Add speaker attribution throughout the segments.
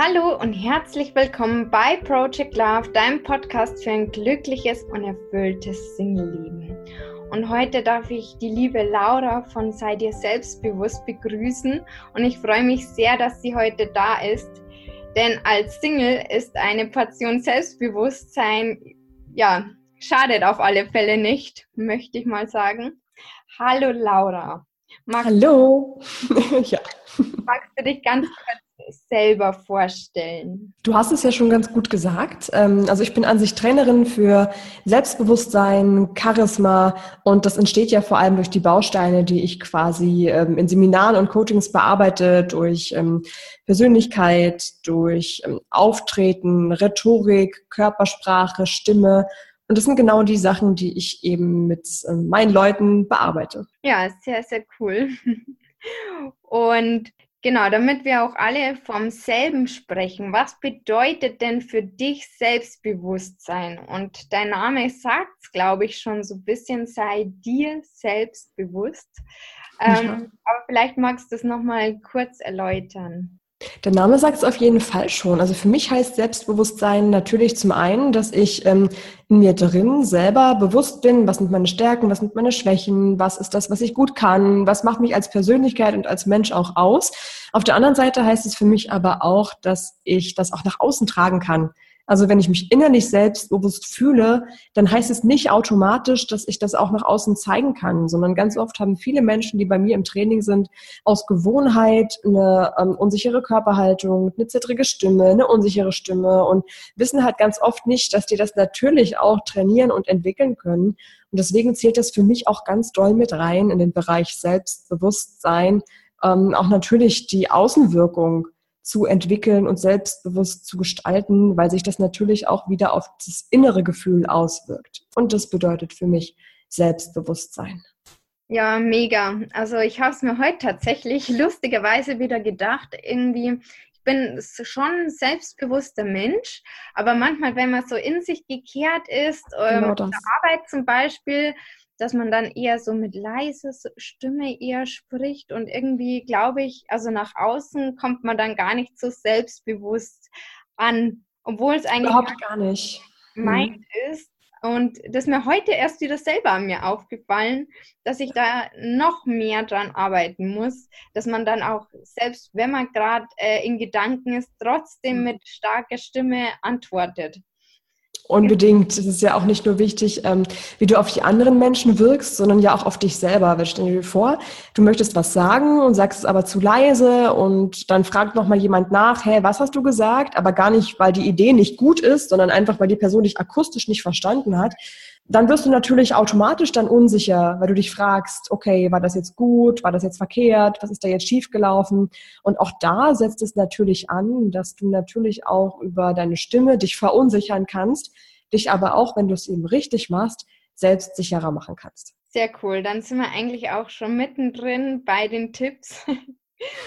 Speaker 1: Hallo und herzlich willkommen bei Project Love, deinem Podcast für ein glückliches und erfülltes Single-Leben. Und heute darf ich die liebe Laura von Sei dir selbstbewusst begrüßen und ich freue mich sehr, dass sie heute da ist. Denn als Single ist eine Portion Selbstbewusstsein, ja, schadet auf alle Fälle nicht, möchte ich mal sagen. Hallo Laura.
Speaker 2: Magst Hallo.
Speaker 1: ja. Magst du dich ganz kurz selber vorstellen?
Speaker 2: Du hast es ja schon ganz gut gesagt. Ähm, also ich bin an sich Trainerin für Selbstbewusstsein, Charisma und das entsteht ja vor allem durch die Bausteine, die ich quasi ähm, in Seminaren und Coachings bearbeite, durch ähm, Persönlichkeit, durch Auftreten, Rhetorik, Körpersprache, Stimme. Und das sind genau die Sachen, die ich eben mit meinen Leuten bearbeite.
Speaker 1: Ja, sehr, sehr cool. Und Genau, damit wir auch alle vom selben sprechen. Was bedeutet denn für dich Selbstbewusstsein? Und dein Name sagt es, glaube ich, schon so ein bisschen, sei dir selbstbewusst. Ähm, aber vielleicht magst du es nochmal kurz erläutern.
Speaker 2: Der Name sagt es auf jeden Fall schon. Also für mich heißt Selbstbewusstsein natürlich zum einen, dass ich ähm, in mir drin selber bewusst bin, was sind meine Stärken, was sind meine Schwächen, was ist das, was ich gut kann, was macht mich als Persönlichkeit und als Mensch auch aus. Auf der anderen Seite heißt es für mich aber auch, dass ich das auch nach außen tragen kann. Also wenn ich mich innerlich selbstbewusst fühle, dann heißt es nicht automatisch, dass ich das auch nach außen zeigen kann, sondern ganz oft haben viele Menschen, die bei mir im Training sind, aus Gewohnheit eine ähm, unsichere Körperhaltung, eine zittrige Stimme, eine unsichere Stimme und wissen halt ganz oft nicht, dass die das natürlich auch trainieren und entwickeln können. Und deswegen zählt das für mich auch ganz doll mit rein in den Bereich Selbstbewusstsein, ähm, auch natürlich die Außenwirkung zu entwickeln und selbstbewusst zu gestalten, weil sich das natürlich auch wieder auf das innere Gefühl auswirkt. Und das bedeutet für mich Selbstbewusstsein.
Speaker 1: Ja, mega. Also ich habe es mir heute tatsächlich lustigerweise wieder gedacht, irgendwie, ich bin schon selbstbewusster Mensch, aber manchmal, wenn man so in sich gekehrt ist, genau ähm, der Arbeit zum Beispiel, dass man dann eher so mit leiser Stimme eher spricht und irgendwie glaube ich, also nach außen kommt man dann gar nicht so selbstbewusst an, obwohl es eigentlich
Speaker 2: überhaupt gar nicht
Speaker 1: meint hm. ist. Und das ist mir heute erst wieder selber an mir aufgefallen, dass ich da noch mehr dran arbeiten muss, dass man dann auch, selbst wenn man gerade äh, in Gedanken ist, trotzdem hm. mit starker Stimme antwortet.
Speaker 2: Unbedingt. Es ist ja auch nicht nur wichtig, ähm, wie du auf die anderen Menschen wirkst, sondern ja auch auf dich selber. Weil stell dir vor, du möchtest was sagen und sagst es aber zu leise und dann fragt nochmal jemand nach, hey, was hast du gesagt? Aber gar nicht, weil die Idee nicht gut ist, sondern einfach, weil die Person dich akustisch nicht verstanden hat dann wirst du natürlich automatisch dann unsicher, weil du dich fragst, okay, war das jetzt gut, war das jetzt verkehrt, was ist da jetzt schiefgelaufen? Und auch da setzt es natürlich an, dass du natürlich auch über deine Stimme dich verunsichern kannst, dich aber auch, wenn du es eben richtig machst, selbstsicherer machen kannst.
Speaker 1: Sehr cool. Dann sind wir eigentlich auch schon mittendrin bei den Tipps.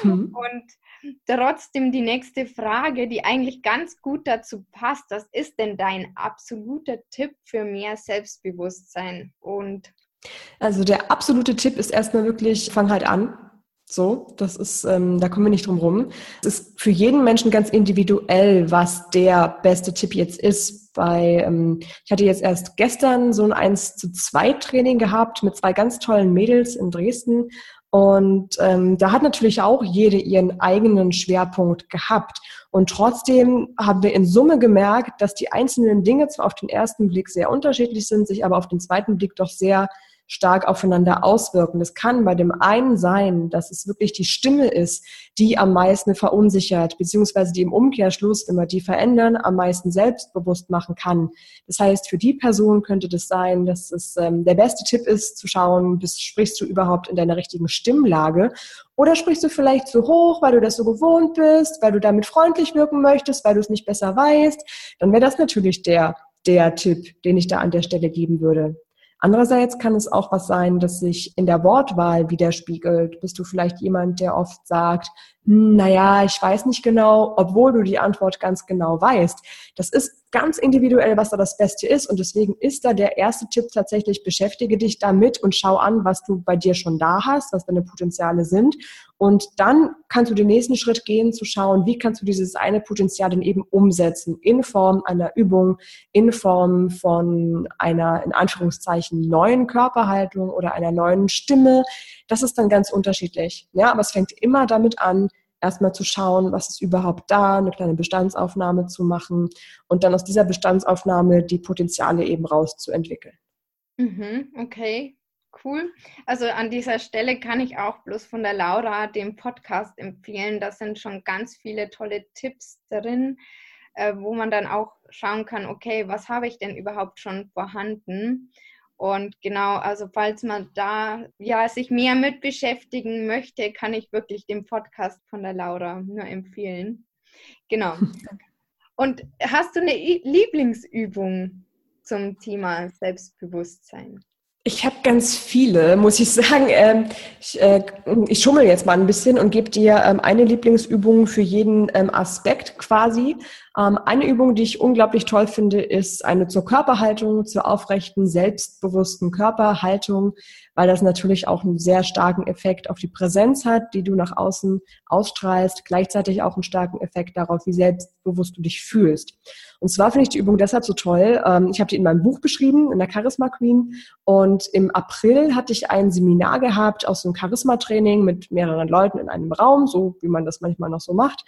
Speaker 1: Mhm. Und Trotzdem die nächste Frage, die eigentlich ganz gut dazu passt. Was ist denn dein absoluter Tipp für mehr Selbstbewusstsein? Und
Speaker 2: also der absolute Tipp ist erstmal wirklich, fang halt an. So, das ist, ähm, da kommen wir nicht drum rum. Es ist für jeden Menschen ganz individuell, was der beste Tipp jetzt ist. Bei, ähm, ich hatte jetzt erst gestern so ein 1 zu 2 Training gehabt mit zwei ganz tollen Mädels in Dresden und ähm, da hat natürlich auch jede ihren eigenen Schwerpunkt gehabt. Und trotzdem haben wir in Summe gemerkt, dass die einzelnen Dinge zwar auf den ersten Blick sehr unterschiedlich sind, sich aber auf den zweiten Blick doch sehr stark aufeinander auswirken. Es kann bei dem einen sein, dass es wirklich die Stimme ist, die am meisten verunsichert, beziehungsweise die im Umkehrschluss, wenn wir die verändern, am meisten selbstbewusst machen kann. Das heißt, für die Person könnte das sein, dass es ähm, der beste Tipp ist, zu schauen, bist, sprichst du überhaupt in deiner richtigen Stimmlage oder sprichst du vielleicht zu hoch, weil du das so gewohnt bist, weil du damit freundlich wirken möchtest, weil du es nicht besser weißt, dann wäre das natürlich der der Tipp, den ich da an der Stelle geben würde. Andererseits kann es auch was sein, das sich in der Wortwahl widerspiegelt. Bist du vielleicht jemand, der oft sagt, naja, ich weiß nicht genau, obwohl du die Antwort ganz genau weißt. Das ist ganz individuell, was da das Beste ist. Und deswegen ist da der erste Tipp tatsächlich, beschäftige dich damit und schau an, was du bei dir schon da hast, was deine Potenziale sind. Und dann kannst du den nächsten Schritt gehen, zu schauen, wie kannst du dieses eine Potenzial dann eben umsetzen, in Form einer Übung, in Form von einer, in Anführungszeichen, neuen Körperhaltung oder einer neuen Stimme. Das ist dann ganz unterschiedlich. Ja, aber es fängt immer damit an, erstmal zu schauen, was ist überhaupt da, eine kleine Bestandsaufnahme zu machen und dann aus dieser Bestandsaufnahme die Potenziale eben rauszuentwickeln.
Speaker 1: Mhm, okay, cool. Also an dieser Stelle kann ich auch bloß von der Laura den Podcast empfehlen. Da sind schon ganz viele tolle Tipps drin, äh, wo man dann auch schauen kann, okay, was habe ich denn überhaupt schon vorhanden? Und genau, also falls man da ja sich mehr mit beschäftigen möchte, kann ich wirklich den Podcast von der Laura nur empfehlen. Genau. Und hast du eine Lieblingsübung zum Thema Selbstbewusstsein?
Speaker 2: Ich habe ganz viele, muss ich sagen. Ähm, ich, äh, ich schummel jetzt mal ein bisschen und gebe dir ähm, eine Lieblingsübung für jeden ähm, Aspekt quasi. Eine Übung, die ich unglaublich toll finde, ist eine zur Körperhaltung, zur aufrechten, selbstbewussten Körperhaltung, weil das natürlich auch einen sehr starken Effekt auf die Präsenz hat, die du nach außen ausstrahlst, gleichzeitig auch einen starken Effekt darauf, wie selbstbewusst du dich fühlst. Und zwar finde ich die Übung deshalb so toll. Ich habe die in meinem Buch beschrieben, in der Charisma Queen. Und im April hatte ich ein Seminar gehabt aus einem Charisma-Training mit mehreren Leuten in einem Raum, so wie man das manchmal noch so macht.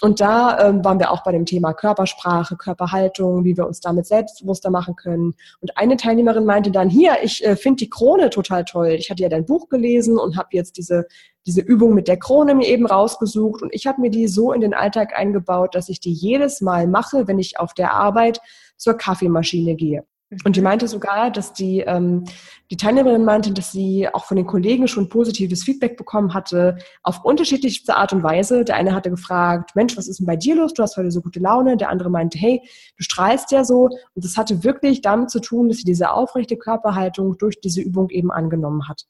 Speaker 2: Und da ähm, waren wir auch bei dem Thema Körpersprache, Körperhaltung, wie wir uns damit selbstbewusster machen können. Und eine Teilnehmerin meinte dann, hier, ich äh, finde die Krone total toll. Ich hatte ja dein Buch gelesen und habe jetzt diese, diese Übung mit der Krone mir eben rausgesucht. Und ich habe mir die so in den Alltag eingebaut, dass ich die jedes Mal mache, wenn ich auf der Arbeit zur Kaffeemaschine gehe. Und die mhm. meinte sogar, dass die, ähm, die Teilnehmerin meinte, dass sie auch von den Kollegen schon positives Feedback bekommen hatte, auf unterschiedlichste Art und Weise. Der eine hatte gefragt, Mensch, was ist denn bei dir los? Du hast heute so gute Laune. Der andere meinte, hey, du strahlst ja so. Und das hatte wirklich damit zu tun, dass sie diese aufrechte Körperhaltung durch diese Übung eben angenommen hat.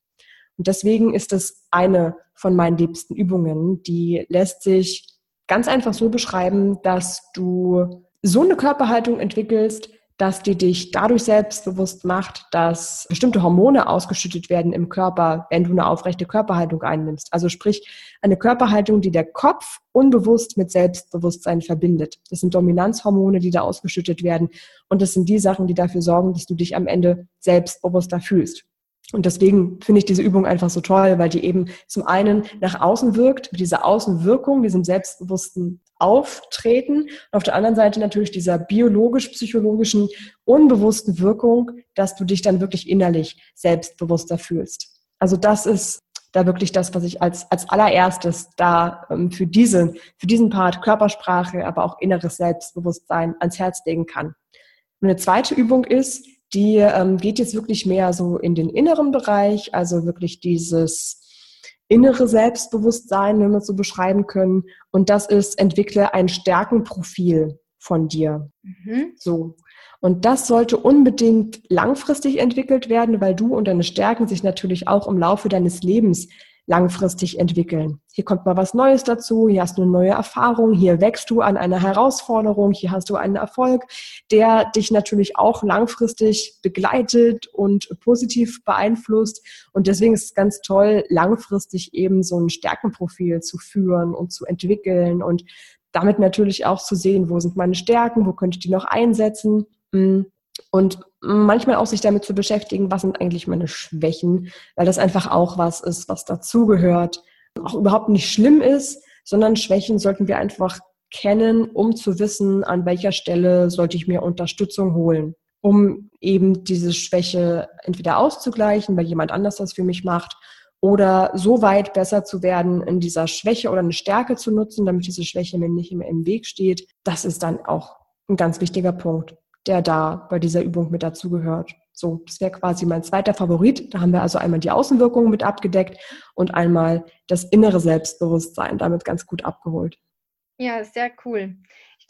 Speaker 2: Und deswegen ist es eine von meinen liebsten Übungen. Die lässt sich ganz einfach so beschreiben, dass du so eine Körperhaltung entwickelst, dass die dich dadurch selbstbewusst macht, dass bestimmte Hormone ausgeschüttet werden im Körper, wenn du eine aufrechte Körperhaltung einnimmst. Also sprich, eine Körperhaltung, die der Kopf unbewusst mit Selbstbewusstsein verbindet. Das sind Dominanzhormone, die da ausgeschüttet werden. Und das sind die Sachen, die dafür sorgen, dass du dich am Ende selbstbewusster fühlst. Und deswegen finde ich diese Übung einfach so toll, weil die eben zum einen nach außen wirkt, mit dieser Außenwirkung, diesem selbstbewussten Auftreten und auf der anderen Seite natürlich dieser biologisch-psychologischen, unbewussten Wirkung, dass du dich dann wirklich innerlich selbstbewusster fühlst. Also das ist da wirklich das, was ich als, als allererstes da ähm, für, diese, für diesen Part Körpersprache, aber auch inneres Selbstbewusstsein ans Herz legen kann. Und eine zweite Übung ist, die ähm, geht jetzt wirklich mehr so in den inneren Bereich, also wirklich dieses innere Selbstbewusstsein, wenn wir es so beschreiben können. Und das ist, entwickle ein Stärkenprofil von dir. Mhm. So. Und das sollte unbedingt langfristig entwickelt werden, weil du und deine Stärken sich natürlich auch im Laufe deines Lebens langfristig entwickeln. Hier kommt mal was Neues dazu, hier hast du eine neue Erfahrung, hier wächst du an einer Herausforderung, hier hast du einen Erfolg, der dich natürlich auch langfristig begleitet und positiv beeinflusst. Und deswegen ist es ganz toll, langfristig eben so ein Stärkenprofil zu führen und zu entwickeln und damit natürlich auch zu sehen, wo sind meine Stärken, wo könnte ich die noch einsetzen. Hm. Und manchmal auch sich damit zu beschäftigen, was sind eigentlich meine Schwächen, weil das einfach auch was ist, was dazugehört, auch überhaupt nicht schlimm ist, sondern Schwächen sollten wir einfach kennen, um zu wissen, an welcher Stelle sollte ich mir Unterstützung holen, um eben diese Schwäche entweder auszugleichen, weil jemand anders das für mich macht, oder so weit besser zu werden, in dieser Schwäche oder eine Stärke zu nutzen, damit diese Schwäche mir nicht mehr im Weg steht. Das ist dann auch ein ganz wichtiger Punkt der da bei dieser Übung mit dazugehört. So, das wäre quasi mein zweiter Favorit. Da haben wir also einmal die Außenwirkung mit abgedeckt und einmal das innere Selbstbewusstsein damit ganz gut abgeholt.
Speaker 1: Ja, sehr cool.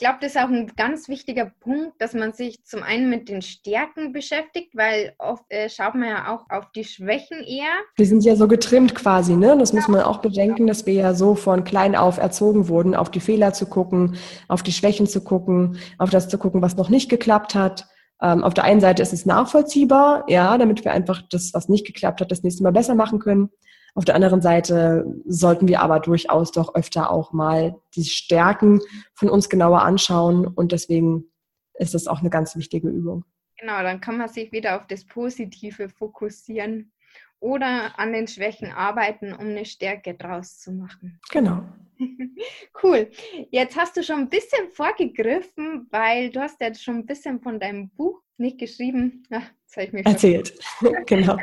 Speaker 1: Ich glaube, das ist auch ein ganz wichtiger Punkt, dass man sich zum einen mit den Stärken beschäftigt, weil oft äh, schaut man ja auch auf die Schwächen eher.
Speaker 2: Wir sind ja so getrimmt quasi, ne? Das muss man auch bedenken, dass wir ja so von klein auf erzogen wurden, auf die Fehler zu gucken, auf die Schwächen zu gucken, auf das zu gucken, was noch nicht geklappt hat. Ähm, auf der einen Seite ist es nachvollziehbar, ja, damit wir einfach das, was nicht geklappt hat, das nächste Mal besser machen können. Auf der anderen Seite sollten wir aber durchaus doch öfter auch mal die Stärken von uns genauer anschauen und deswegen ist das auch eine ganz wichtige Übung.
Speaker 1: Genau, dann kann man sich wieder auf das Positive fokussieren oder an den Schwächen arbeiten, um eine Stärke draus zu machen.
Speaker 2: Genau.
Speaker 1: Cool. Jetzt hast du schon ein bisschen vorgegriffen, weil du hast ja schon ein bisschen von deinem Buch nicht geschrieben.
Speaker 2: Das habe ich mir erzählt. genau.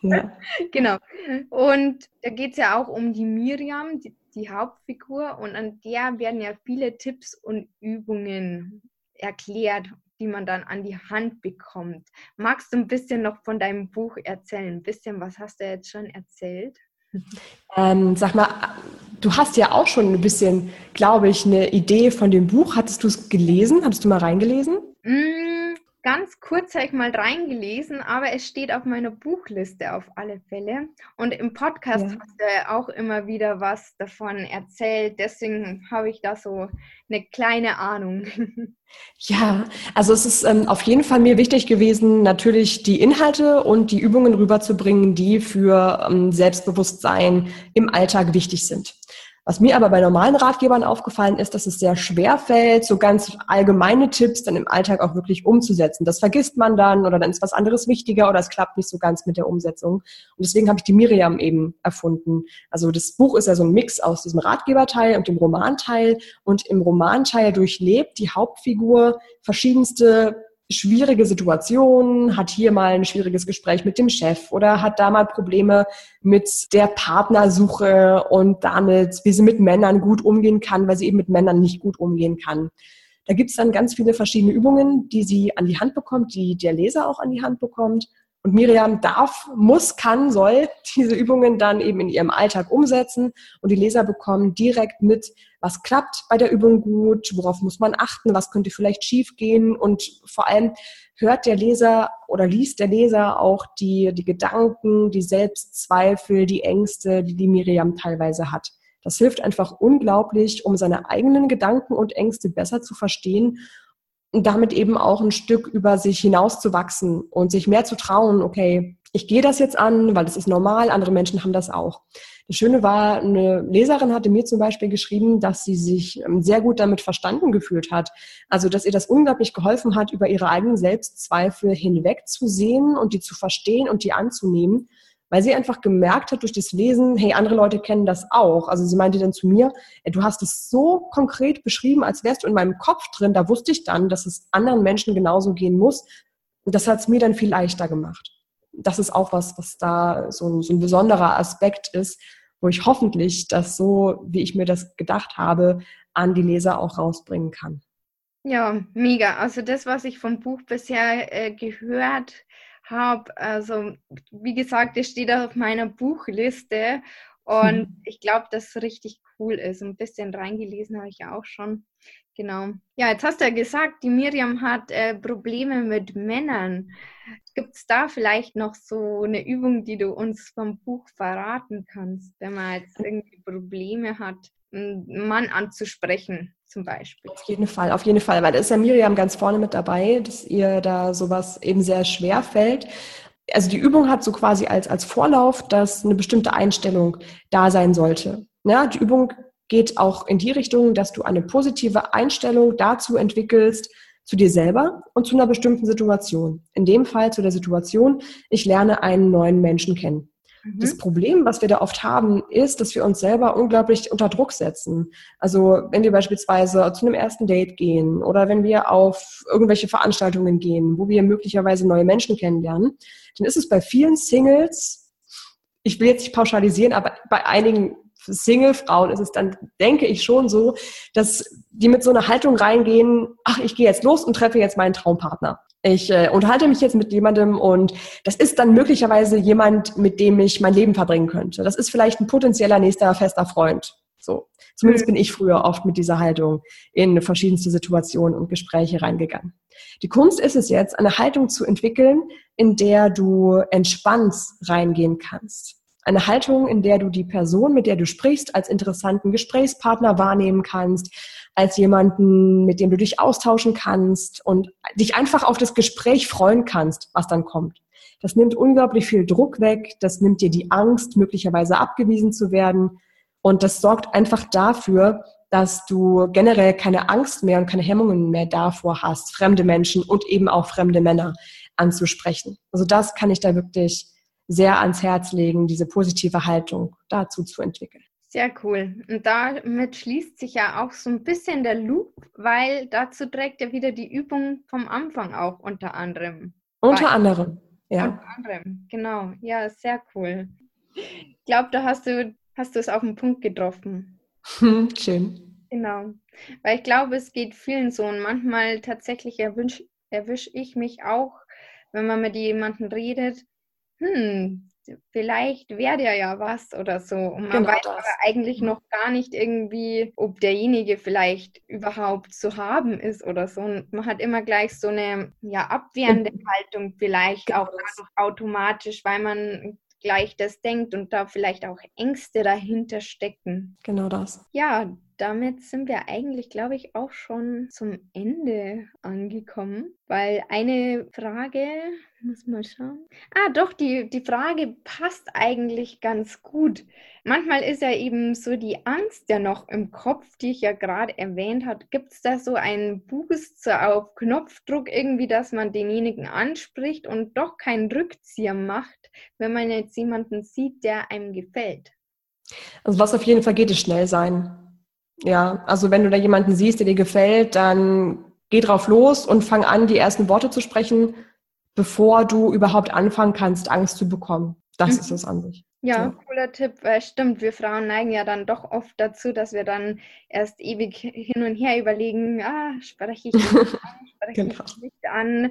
Speaker 1: ja. Genau. Und da geht es ja auch um die Miriam, die, die Hauptfigur, und an der werden ja viele Tipps und Übungen erklärt, die man dann an die Hand bekommt. Magst du ein bisschen noch von deinem Buch erzählen? Ein bisschen, was hast du jetzt schon erzählt?
Speaker 2: Ähm, sag mal, du hast ja auch schon ein bisschen, glaube ich, eine Idee von dem Buch. Hattest du es gelesen? Hattest du mal reingelesen?
Speaker 1: Mm, ganz kurz habe ich mal reingelesen, aber es steht auf meiner Buchliste auf alle Fälle. Und im Podcast ja. hast du auch immer wieder was davon erzählt. Deswegen habe ich da so eine kleine Ahnung.
Speaker 2: Ja, also es ist ähm, auf jeden Fall mir wichtig gewesen, natürlich die Inhalte und die Übungen rüberzubringen, die für ähm, Selbstbewusstsein im Alltag wichtig sind. Was mir aber bei normalen Ratgebern aufgefallen ist, dass es sehr schwer fällt, so ganz allgemeine Tipps dann im Alltag auch wirklich umzusetzen. Das vergisst man dann oder dann ist was anderes wichtiger oder es klappt nicht so ganz mit der Umsetzung. Und deswegen habe ich die Miriam eben erfunden. Also das Buch ist ja so ein Mix aus diesem Ratgeberteil und dem Romanteil. Und im Romanteil durchlebt die Hauptfigur verschiedenste schwierige Situationen, hat hier mal ein schwieriges Gespräch mit dem Chef oder hat da mal Probleme mit der Partnersuche und damit, wie sie mit Männern gut umgehen kann, weil sie eben mit Männern nicht gut umgehen kann. Da gibt's dann ganz viele verschiedene Übungen, die sie an die Hand bekommt, die der Leser auch an die Hand bekommt. Und Miriam darf, muss, kann, soll diese Übungen dann eben in ihrem Alltag umsetzen und die Leser bekommen direkt mit, was klappt bei der Übung gut, worauf muss man achten, was könnte vielleicht schiefgehen und vor allem hört der Leser oder liest der Leser auch die, die Gedanken, die Selbstzweifel, die Ängste, die die Miriam teilweise hat. Das hilft einfach unglaublich, um seine eigenen Gedanken und Ängste besser zu verstehen damit eben auch ein Stück über sich hinauszuwachsen und sich mehr zu trauen, okay, ich gehe das jetzt an, weil das ist normal, andere Menschen haben das auch. Das Schöne war, eine Leserin hatte mir zum Beispiel geschrieben, dass sie sich ähm, sehr gut damit verstanden gefühlt hat. Also, dass ihr das unglaublich geholfen hat, über ihre eigenen Selbstzweifel hinwegzusehen und die zu verstehen und die anzunehmen weil sie einfach gemerkt hat durch das Lesen, hey, andere Leute kennen das auch. Also sie meinte dann zu mir, du hast es so konkret beschrieben, als wärst du in meinem Kopf drin. Da wusste ich dann, dass es anderen Menschen genauso gehen muss. Und das hat es mir dann viel leichter gemacht. Das ist auch was, was da so ein, so ein besonderer Aspekt ist, wo ich hoffentlich das so, wie ich mir das gedacht habe, an die Leser auch rausbringen kann.
Speaker 1: Ja, mega. Also das, was ich vom Buch bisher äh, gehört habe. Also, wie gesagt, es steht auf meiner Buchliste und hm. ich glaube, dass es richtig cool ist. Ein bisschen reingelesen habe ich auch schon. Genau. Ja, jetzt hast du ja gesagt, die Miriam hat äh, Probleme mit Männern. Gibt es da vielleicht noch so eine Übung, die du uns vom Buch verraten kannst, wenn man jetzt irgendwie Probleme hat, einen Mann anzusprechen? zum Beispiel.
Speaker 2: Auf jeden Fall, auf jeden Fall, weil da ist ja Miriam ganz vorne mit dabei, dass ihr da sowas eben sehr schwer fällt. Also die Übung hat so quasi als, als Vorlauf, dass eine bestimmte Einstellung da sein sollte. Ja, die Übung geht auch in die Richtung, dass du eine positive Einstellung dazu entwickelst, zu dir selber und zu einer bestimmten Situation. In dem Fall zu der Situation, ich lerne einen neuen Menschen kennen. Das mhm. Problem, was wir da oft haben, ist, dass wir uns selber unglaublich unter Druck setzen. Also wenn wir beispielsweise zu einem ersten Date gehen oder wenn wir auf irgendwelche Veranstaltungen gehen, wo wir möglicherweise neue Menschen kennenlernen, dann ist es bei vielen Singles, ich will jetzt nicht pauschalisieren, aber bei einigen Single-Frauen ist es dann, denke ich, schon so, dass die mit so einer Haltung reingehen, ach, ich gehe jetzt los und treffe jetzt meinen Traumpartner ich äh, unterhalte mich jetzt mit jemandem und das ist dann möglicherweise jemand, mit dem ich mein Leben verbringen könnte. Das ist vielleicht ein potenzieller nächster fester Freund. So. Zumindest bin ich früher oft mit dieser Haltung in verschiedenste Situationen und Gespräche reingegangen. Die Kunst ist es jetzt, eine Haltung zu entwickeln, in der du entspannt reingehen kannst. Eine Haltung, in der du die Person, mit der du sprichst, als interessanten Gesprächspartner wahrnehmen kannst, als jemanden, mit dem du dich austauschen kannst und dich einfach auf das Gespräch freuen kannst, was dann kommt. Das nimmt unglaublich viel Druck weg, das nimmt dir die Angst, möglicherweise abgewiesen zu werden und das sorgt einfach dafür, dass du generell keine Angst mehr und keine Hemmungen mehr davor hast, fremde Menschen und eben auch fremde Männer anzusprechen. Also das kann ich da wirklich sehr ans Herz legen, diese positive Haltung dazu zu entwickeln.
Speaker 1: Sehr cool. Und damit schließt sich ja auch so ein bisschen der Loop, weil dazu trägt ja wieder die Übung vom Anfang auch unter anderem.
Speaker 2: Unter bei. anderem, ja.
Speaker 1: Unter anderem, genau. Ja, sehr cool. Ich glaube, da hast du, hast du es auf den Punkt getroffen.
Speaker 2: Schön.
Speaker 1: Genau. Weil ich glaube, es geht vielen so und manchmal tatsächlich erwische erwisch ich mich auch, wenn man mit jemandem redet, hm, vielleicht wäre der ja was oder so. Und man genau weiß das. aber eigentlich noch gar nicht irgendwie, ob derjenige vielleicht überhaupt zu haben ist oder so. Und man hat immer gleich so eine ja, abwehrende Haltung vielleicht genau auch automatisch, weil man gleich das denkt und da vielleicht auch Ängste dahinter stecken.
Speaker 2: Genau das.
Speaker 1: Ja, damit sind wir eigentlich, glaube ich, auch schon zum Ende angekommen, weil eine Frage, muss mal schauen. Ah, doch, die, die Frage passt eigentlich ganz gut. Manchmal ist ja eben so die Angst ja noch im Kopf, die ich ja gerade erwähnt habe. Gibt es da so einen Boost auf Knopfdruck irgendwie, dass man denjenigen anspricht und doch keinen Rückzieher macht, wenn man jetzt jemanden sieht, der einem gefällt?
Speaker 2: Also was auf jeden Fall geht, ist schnell sein. Ja, also wenn du da jemanden siehst, der dir gefällt, dann geh drauf los und fang an, die ersten Worte zu sprechen, bevor du überhaupt anfangen kannst, Angst zu bekommen. Das mhm. ist es an sich.
Speaker 1: Ja, so. cooler Tipp. Stimmt, wir Frauen neigen ja dann doch oft dazu, dass wir dann erst ewig hin und her überlegen, ah, spreche ich nicht an, spreche genau. ich nicht an.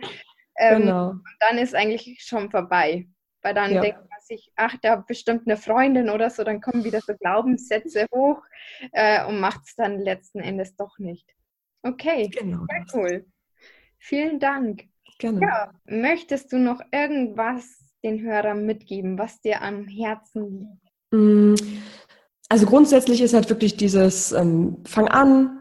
Speaker 1: Ähm, genau. Und dann ist eigentlich schon vorbei. Weil dann ja. denkt sich, ach, da bestimmt eine Freundin oder so, dann kommen wieder so Glaubenssätze hoch äh, und macht es dann letzten Endes doch nicht. Okay, genau. sehr cool. Vielen Dank.
Speaker 2: Gerne. Ja,
Speaker 1: möchtest du noch irgendwas den Hörern mitgeben, was dir am Herzen liegt?
Speaker 2: Mm, also grundsätzlich ist halt wirklich dieses ähm, Fang an,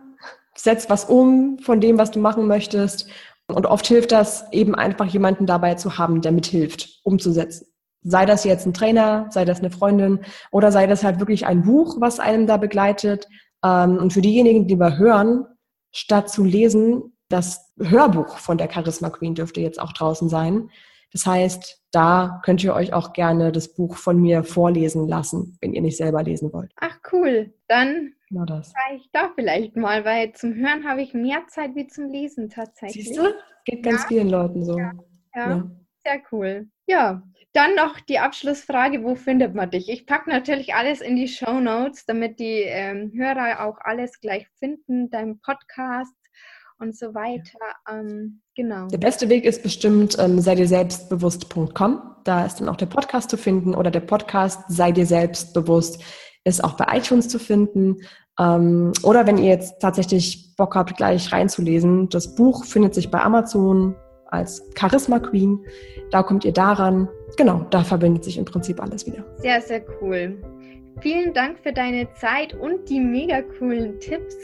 Speaker 2: setz was um von dem, was du machen möchtest. Und oft hilft das eben einfach jemanden dabei zu haben, der mithilft, umzusetzen. Sei das jetzt ein Trainer, sei das eine Freundin oder sei das halt wirklich ein Buch, was einem da begleitet. Ähm, und für diejenigen, die wir hören, statt zu lesen, das Hörbuch von der Charisma Queen dürfte jetzt auch draußen sein. Das heißt, da könnt ihr euch auch gerne das Buch von mir vorlesen lassen, wenn ihr nicht selber lesen wollt.
Speaker 1: Ach cool, dann genau das. ich da vielleicht mal, weil zum Hören habe ich mehr Zeit wie zum Lesen tatsächlich.
Speaker 2: Siehst du? Geht ganz ja. vielen Leuten so.
Speaker 1: Ja. Ja. ja, sehr cool. Ja, dann noch die Abschlussfrage, wo findet man dich? Ich packe natürlich alles in die Show Notes, damit die ähm, Hörer auch alles gleich finden, dein Podcast und so weiter. Ähm, genau.
Speaker 2: Der beste Weg ist bestimmt ähm, sei dir selbstbewusst.com. Da ist dann auch der Podcast zu finden oder der Podcast sei dir selbstbewusst ist auch bei iTunes zu finden. Ähm, oder wenn ihr jetzt tatsächlich Bock habt, gleich reinzulesen, das Buch findet sich bei Amazon als Charisma Queen. Da kommt ihr daran. Genau, da verbindet sich im Prinzip alles wieder.
Speaker 1: Sehr, sehr cool. Vielen Dank für deine Zeit und die mega coolen Tipps.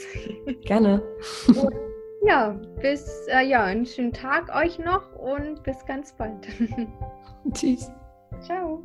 Speaker 2: Gerne.
Speaker 1: Und ja, bis äh, ja, einen schönen Tag euch noch und bis ganz bald.
Speaker 2: Tschüss.
Speaker 1: Ciao.